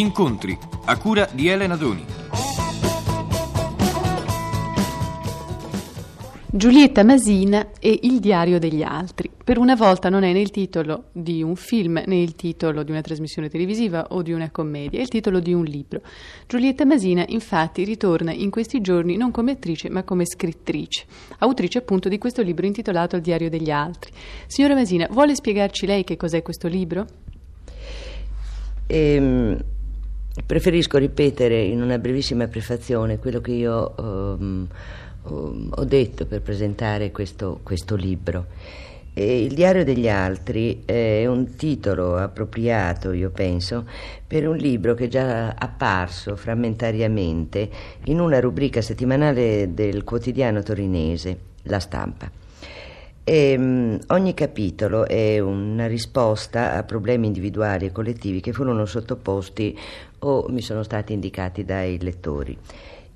Incontri a cura di Elena Doni. Giulietta Masina e Il diario degli altri. Per una volta non è né il titolo di un film né il titolo di una trasmissione televisiva o di una commedia, è il titolo di un libro. Giulietta Masina infatti ritorna in questi giorni non come attrice ma come scrittrice, autrice appunto di questo libro intitolato Il diario degli altri. Signora Masina, vuole spiegarci lei che cos'è questo libro? Ehm, preferisco ripetere in una brevissima prefazione quello che io... Um, ho detto per presentare questo, questo libro. E il diario degli altri è un titolo appropriato, io penso, per un libro che è già apparso frammentariamente in una rubrica settimanale del quotidiano torinese, La Stampa. E, um, ogni capitolo è una risposta a problemi individuali e collettivi che furono sottoposti o mi sono stati indicati dai lettori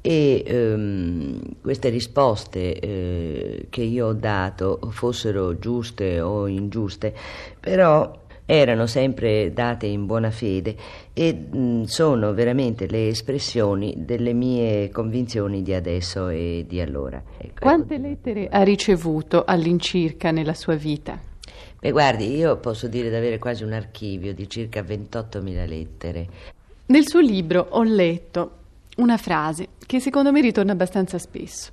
e ehm, queste risposte eh, che io ho dato fossero giuste o ingiuste, però erano sempre date in buona fede e mh, sono veramente le espressioni delle mie convinzioni di adesso e di allora. Ecco, Quante ecco. lettere ha ricevuto all'incirca nella sua vita? Beh, guardi, io posso dire di avere quasi un archivio di circa 28.000 lettere. Nel suo libro ho letto una frase che secondo me ritorna abbastanza spesso.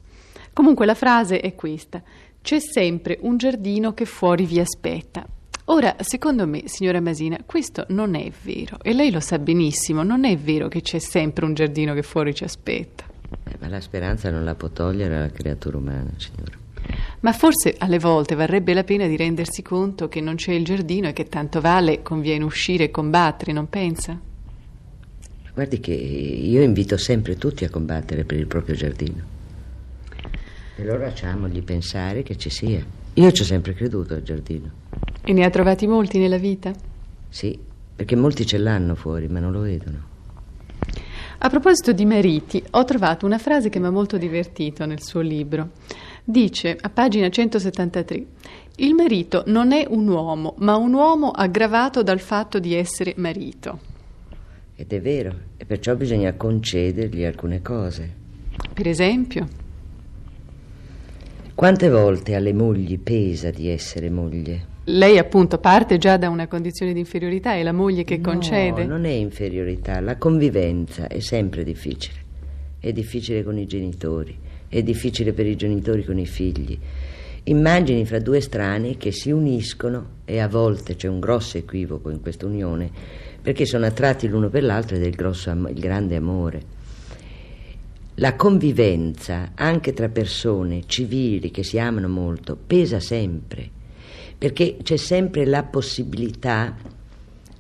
Comunque la frase è questa: c'è sempre un giardino che fuori vi aspetta. Ora, secondo me, signora Masina, questo non è vero e lei lo sa benissimo, non è vero che c'è sempre un giardino che fuori ci aspetta. Eh, ma la speranza non la può togliere la creatura umana, signora. Ma forse alle volte varrebbe la pena di rendersi conto che non c'è il giardino e che tanto vale conviene uscire e combattere, non pensa? Guardi che io invito sempre tutti a combattere per il proprio giardino. E allora facciamogli pensare che ci sia. Io ci ho sempre creduto al giardino. E ne ha trovati molti nella vita? Sì, perché molti ce l'hanno fuori, ma non lo vedono. A proposito di mariti, ho trovato una frase che mi ha molto divertito nel suo libro. Dice, a pagina 173, il marito non è un uomo, ma un uomo aggravato dal fatto di essere marito. Ed è vero, e perciò bisogna concedergli alcune cose. Per esempio? Quante volte alle mogli pesa di essere moglie? Lei appunto parte già da una condizione di inferiorità, è la moglie che no, concede. No, non è inferiorità, la convivenza è sempre difficile. È difficile con i genitori, è difficile per i genitori con i figli. Immagini fra due strani che si uniscono e a volte c'è un grosso equivoco in questa unione perché sono attratti l'uno per l'altro ed è il, grosso, il grande amore. La convivenza anche tra persone civili che si amano molto pesa sempre, perché c'è sempre la possibilità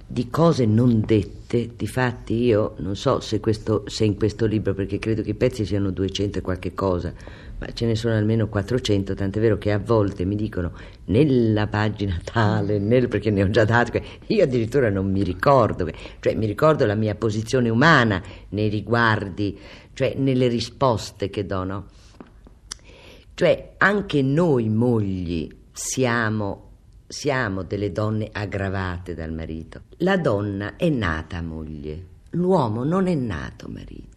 di cose non dette, difatti io non so se, questo, se in questo libro, perché credo che i pezzi siano 200 e qualche cosa, ma ce ne sono almeno 400, tant'è vero che a volte mi dicono nella pagina tale, nel, perché ne ho già date, io addirittura non mi ricordo, cioè mi ricordo la mia posizione umana nei riguardi, cioè nelle risposte che do, no? Cioè anche noi mogli siamo, siamo delle donne aggravate dal marito. La donna è nata moglie, l'uomo non è nato marito.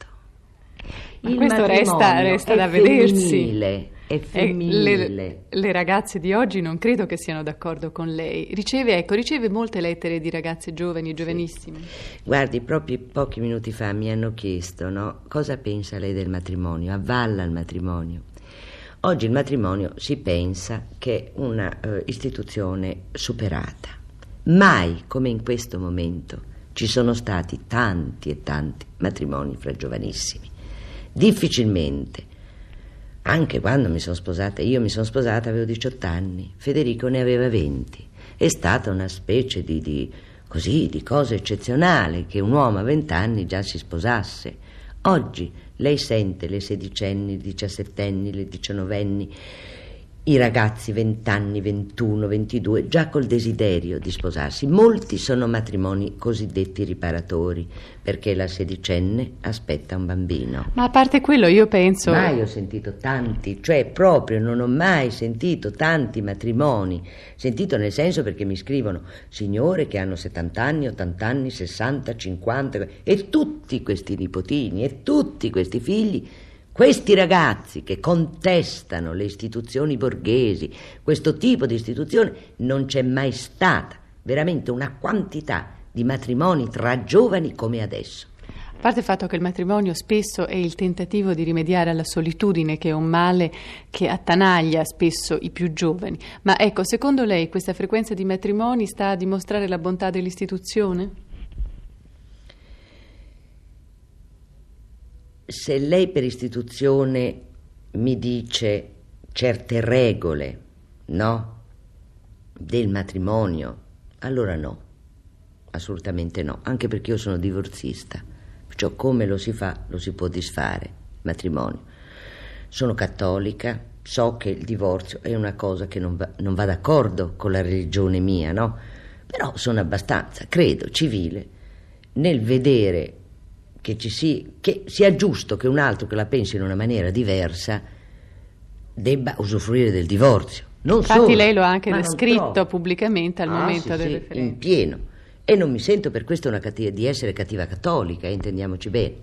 Il questo resta, resta da vedersi. È femminile. Le, le, ragazze di oggi non credo che siano d'accordo con lei. Riceve, ecco, riceve molte lettere di ragazze giovani e giovanissime. Guardi, proprio pochi minuti fa mi hanno chiesto no, cosa pensa lei del matrimonio, avvalla il matrimonio. Oggi il matrimonio si pensa che è una uh, istituzione superata. Mai come in questo momento ci sono stati tanti e tanti matrimoni fra giovanissimi. Difficilmente. Anche quando mi sono sposata, io mi sono sposata, avevo 18 anni, Federico ne aveva 20. È stata una specie di, di, così, di cosa eccezionale che un uomo a 20 anni già si sposasse. Oggi lei sente le sedicenni, le diciassettenni, le diciannovenni i ragazzi 20 anni, 21, 22, già col desiderio di sposarsi. Molti sono matrimoni cosiddetti riparatori, perché la sedicenne aspetta un bambino. Ma a parte quello, io penso. Mai ho sentito tanti, cioè proprio non ho mai sentito tanti matrimoni. Sentito nel senso perché mi scrivono signore che hanno 70 anni, 80 anni, 60, 50, e tutti questi nipotini e tutti questi figli questi ragazzi che contestano le istituzioni borghesi, questo tipo di istituzione, non c'è mai stata veramente una quantità di matrimoni tra giovani come adesso. A parte il fatto che il matrimonio spesso è il tentativo di rimediare alla solitudine, che è un male che attanaglia spesso i più giovani. Ma ecco, secondo lei questa frequenza di matrimoni sta a dimostrare la bontà dell'istituzione? Se lei per istituzione mi dice certe regole, no? Del matrimonio, allora no, assolutamente no, anche perché io sono divorzista, perciò come lo si fa lo si può disfare, matrimonio. Sono cattolica, so che il divorzio è una cosa che non va, non va d'accordo con la religione mia, no? Però sono abbastanza, credo, civile nel vedere che, ci si, che sia giusto che un altro che la pensi in una maniera diversa debba usufruire del divorzio. Non Infatti solo, lei lo ha anche descritto pubblicamente al ah, momento sì, del sì, referendum. in pieno. E non mi sento per questo una cattiva, di essere cattiva cattolica, eh, intendiamoci bene.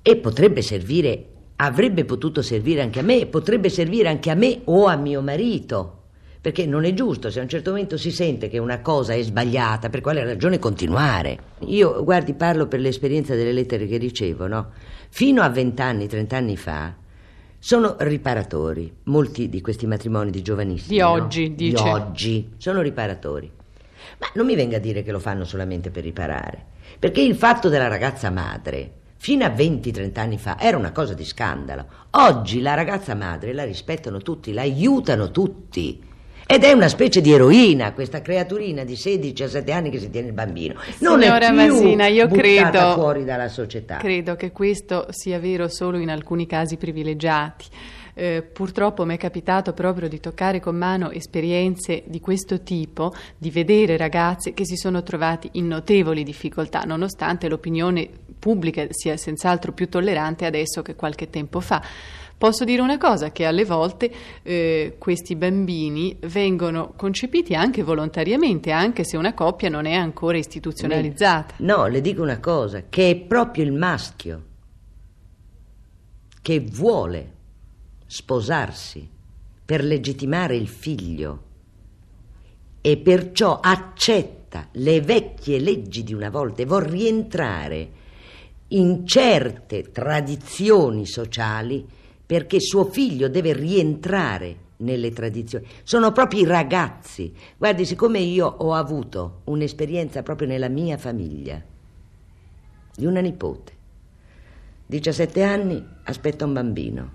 E potrebbe servire, avrebbe potuto servire anche a me, potrebbe servire anche a me o a mio marito perché non è giusto se a un certo momento si sente che una cosa è sbagliata, per quale ragione continuare? Io, guardi, parlo per l'esperienza delle lettere che ricevo, no? Fino a vent'anni, trent'anni fa, sono riparatori, molti di questi matrimoni di giovanissimi. Di oggi, no? dice. Di oggi, sono riparatori. Ma non mi venga a dire che lo fanno solamente per riparare, perché il fatto della ragazza madre, fino a 20-30 anni fa, era una cosa di scandalo. Oggi la ragazza madre la rispettano tutti, la aiutano tutti. Ed è una specie di eroina, questa creaturina di 16-17 anni che si tiene il bambino. Non Signora è più Masina, io credo, fuori dalla società. Credo che questo sia vero solo in alcuni casi privilegiati. Eh, purtroppo mi è capitato proprio di toccare con mano esperienze di questo tipo, di vedere ragazze che si sono trovati in notevoli difficoltà, nonostante l'opinione pubblica sia senz'altro più tollerante adesso che qualche tempo fa. Posso dire una cosa, che alle volte eh, questi bambini vengono concepiti anche volontariamente, anche se una coppia non è ancora istituzionalizzata. No, le dico una cosa, che è proprio il maschio che vuole sposarsi per legittimare il figlio e perciò accetta le vecchie leggi di una volta e vuol rientrare in certe tradizioni sociali perché suo figlio deve rientrare nelle tradizioni. Sono proprio i ragazzi. Guardi, siccome io ho avuto un'esperienza proprio nella mia famiglia di una nipote, 17 anni, aspetta un bambino.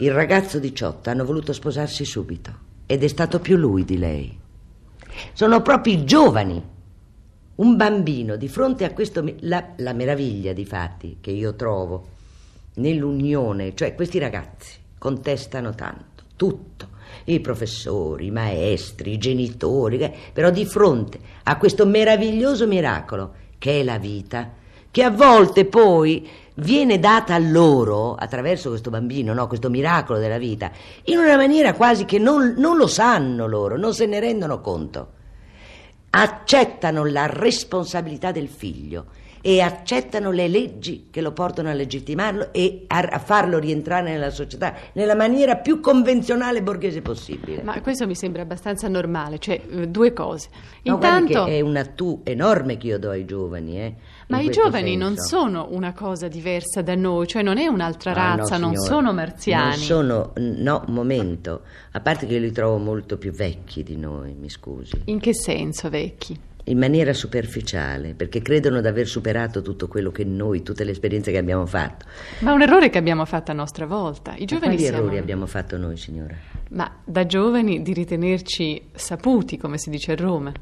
Il ragazzo 18 hanno voluto sposarsi subito ed è stato più lui di lei. Sono proprio i giovani. Un bambino di fronte a questo... La, la meraviglia di fatti che io trovo nell'unione, cioè questi ragazzi contestano tanto, tutto, i professori, i maestri, i genitori, però di fronte a questo meraviglioso miracolo che è la vita, che a volte poi viene data a loro attraverso questo bambino, no? questo miracolo della vita, in una maniera quasi che non, non lo sanno loro, non se ne rendono conto. Accettano la responsabilità del figlio e accettano le leggi che lo portano a legittimarlo e a, farlo rientrare nella società nella maniera più convenzionale borghese possibile. Ma questo mi sembra abbastanza normale, cioè eh, due cose. No, Intanto è una tu enorme che io do ai giovani, eh, ma i giovani senso. non sono una cosa diversa da noi, cioè non è un'altra ah, razza, no, non sono marziani. Non sono, no, momento, a parte che io li trovo molto più vecchi di noi, mi scusi. In che senso vecchi? In maniera superficiale, perché credono di aver superato tutto quello che noi, tutte le esperienze che abbiamo fatto. Ma un errore che abbiamo fatto a nostra volta. I giovani quali siamo... errori abbiamo fatto noi, signora? Ma da giovani di ritenerci saputi, come si dice a Roma.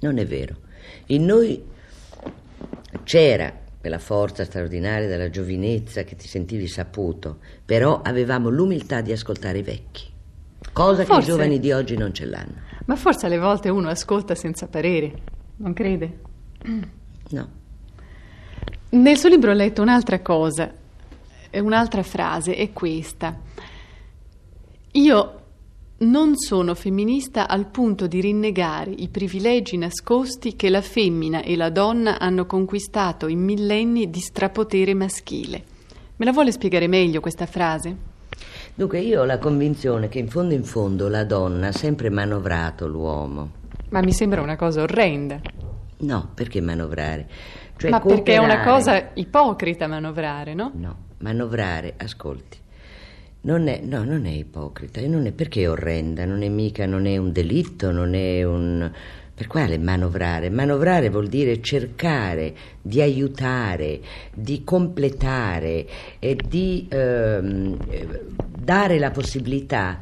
Non è vero. In noi c'era quella forza straordinaria della giovinezza che ti sentivi saputo, però avevamo l'umiltà di ascoltare i vecchi, cosa Forse. che i giovani di oggi non ce l'hanno. Ma forse alle volte uno ascolta senza parere, non crede? No. Nel suo libro ho letto un'altra cosa, un'altra frase, è questa. Io non sono femminista al punto di rinnegare i privilegi nascosti che la femmina e la donna hanno conquistato in millenni di strapotere maschile. Me la vuole spiegare meglio questa frase? Dunque io ho la convinzione che in fondo in fondo la donna ha sempre manovrato l'uomo. Ma mi sembra una cosa orrenda. No, perché manovrare? Cioè Ma perché è una cooperare. cosa ipocrita manovrare, no? No, manovrare, ascolti. Non è, no, non è ipocrita, e non è perché è orrenda, non è mica, non è un delitto, non è un... Per quale manovrare? Manovrare vuol dire cercare di aiutare, di completare e di ehm, eh, dare la possibilità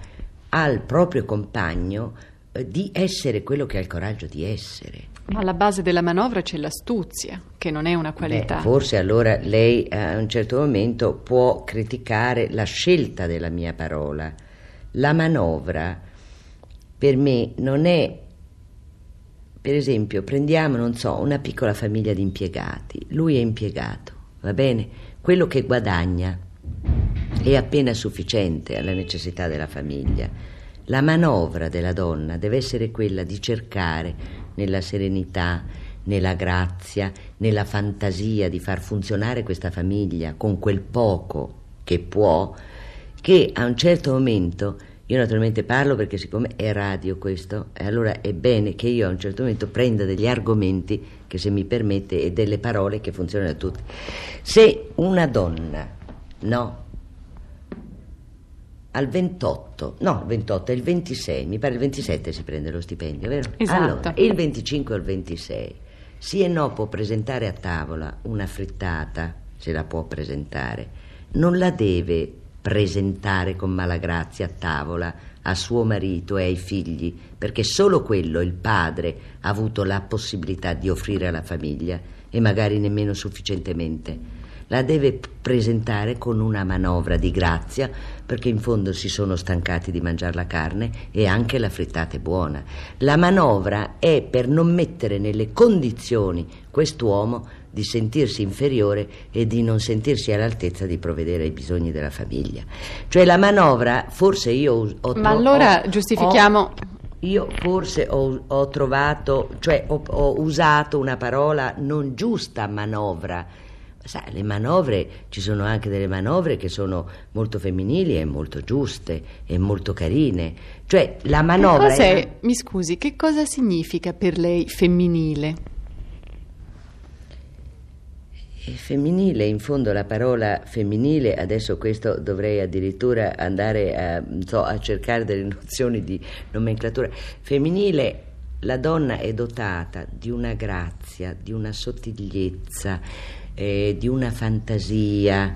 al proprio compagno eh, di essere quello che ha il coraggio di essere. Ma alla base della manovra c'è l'astuzia, che non è una qualità. Beh, forse allora lei eh, a un certo momento può criticare la scelta della mia parola. La manovra per me non è, per esempio, prendiamo, non so, una piccola famiglia di impiegati. Lui è impiegato, va bene? Quello che guadagna è appena sufficiente alla necessità della famiglia. La manovra della donna deve essere quella di cercare nella serenità, nella grazia, nella fantasia di far funzionare questa famiglia con quel poco che può, che a un certo momento, io naturalmente parlo perché siccome è radio questo, allora è bene che io a un certo momento prenda degli argomenti che se mi permette e delle parole che funzionano a tutti. Se una donna, no, al 28, no, il 28 è il 26, mi pare il 27 si prende lo stipendio, vero? Esatto. Allora, il 25 o il 26, sì e no può presentare a tavola una frittata, se la può presentare, non la deve presentare con malagrazia a tavola a suo marito e ai figli, perché solo quello il padre ha avuto la possibilità di offrire alla famiglia e magari nemmeno sufficientemente la deve presentare con una manovra di grazia perché in fondo si sono stancati di mangiare la carne e anche la frittata è buona. La manovra è per non mettere nelle condizioni quest'uomo di sentirsi inferiore e di non sentirsi all'altezza di provvedere ai bisogni della famiglia. Cioè la manovra, forse io ho... Ma allora ho- giustifichiamo- ho- io forse ho, ho trovato, cioè ho, ho usato una parola non giusta, manovra. Sai, le manovre, ci sono anche delle manovre che sono molto femminili e molto giuste e molto carine. Cioè, la manovra Che cos'è, è... mi scusi, che cosa significa per lei femminile? è femminile, in fondo la parola femminile, adesso questo dovrei addirittura andare a, so, a cercare delle nozioni di nomenclatura. Femminile, la donna è dotata di una grazia, di una sottigliezza, eh, di una fantasia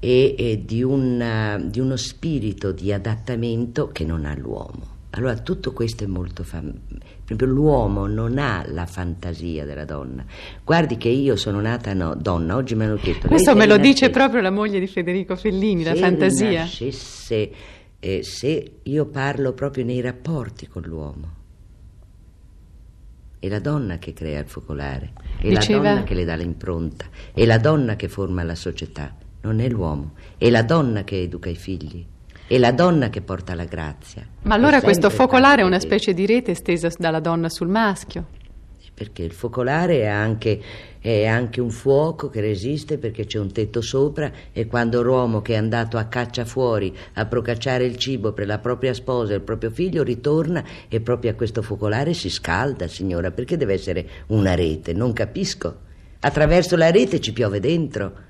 e, e di, una- di uno spirito di adattamento che non ha l'uomo. Allora tutto questo è molto fam- proprio l'uomo non ha la fantasia della donna. Guardi che io sono nata no, donna, oggi mi hanno chiesto Questo me se lo dice proprio la moglie di Federico Fellini, la se fantasia. rinascesse, eh, se io parlo proprio nei rapporti con l'uomo. È la donna che crea il focolare, è Diceva- la donna che le dà l'impronta, è la donna che forma la società, non è l'uomo, è la donna che educa i figli, è la donna che porta la grazia. Ma allora questo focolare è una specie di rete stesa dalla donna sul maschio. Perché il focolare è anche, è anche un fuoco che resiste perché c'è un tetto sopra e quando l'uomo che è andato a caccia fuori a procacciare il cibo per la propria sposa e il proprio figlio ritorna e proprio a questo focolare si scalda, signora, perché deve essere una rete? Non capisco. Attraverso la rete ci piove dentro.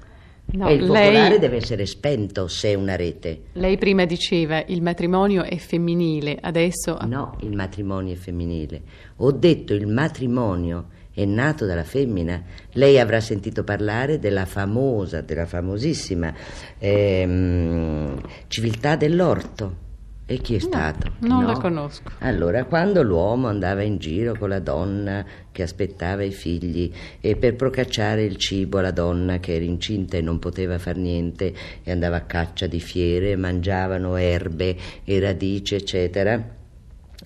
No, e il focolare lei, deve essere spento se è una rete. lei prima diceva il matrimonio è femminile, adesso No, il matrimonio è femminile. Ho detto il matrimonio è nato dalla femmina. Lei avrà sentito parlare della famosa, della famosissima ehm, civiltà dell'orto. E chi è stato? Non No? la conosco. Allora, quando l'uomo andava in giro con la donna che aspettava i figli e per procacciare il cibo alla donna che era incinta e non poteva far niente e andava a caccia di fiere, mangiavano erbe e radici, eccetera.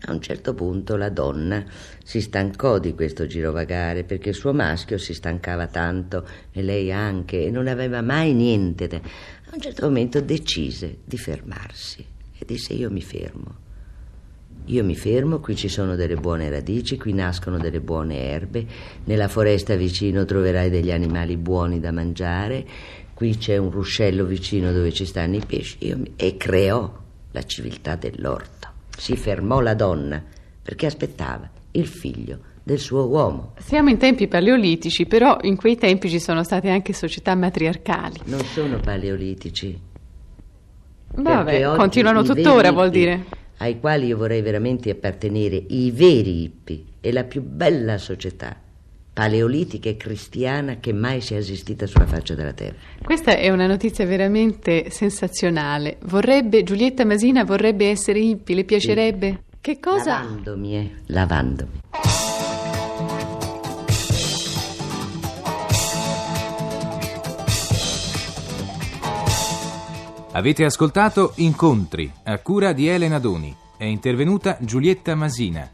A un certo punto la donna si stancò di questo girovagare perché il suo maschio si stancava tanto e lei anche e non aveva mai niente. da- A un certo momento decise di fermarsi e disse io mi fermo. Io mi fermo, qui ci sono delle buone radici, qui nascono delle buone erbe, nella foresta vicino troverai degli animali buoni da mangiare, qui c'è un ruscello vicino dove ci stanno i pesci. Mi- E creò la civiltà dell'orto. Si fermò la donna perché aspettava il figlio del suo uomo. Siamo in tempi paleolitici, però in quei tempi ci sono state anche società matriarcali. Non sono paleolitici. Vabbè, continuano tuttora, vuol dire. Ai quali io vorrei veramente appartenere, i veri hippie e la più bella società paleolitica e cristiana che mai sia esistita sulla faccia della terra. Questa è una notizia veramente sensazionale. Vorrebbe, Giulietta Masina vorrebbe essere hippie, le piacerebbe? Che cosa? Lavandomi, eh, lavandomi. Avete ascoltato Incontri a cura di Elena Doni. È intervenuta Giulietta Masina.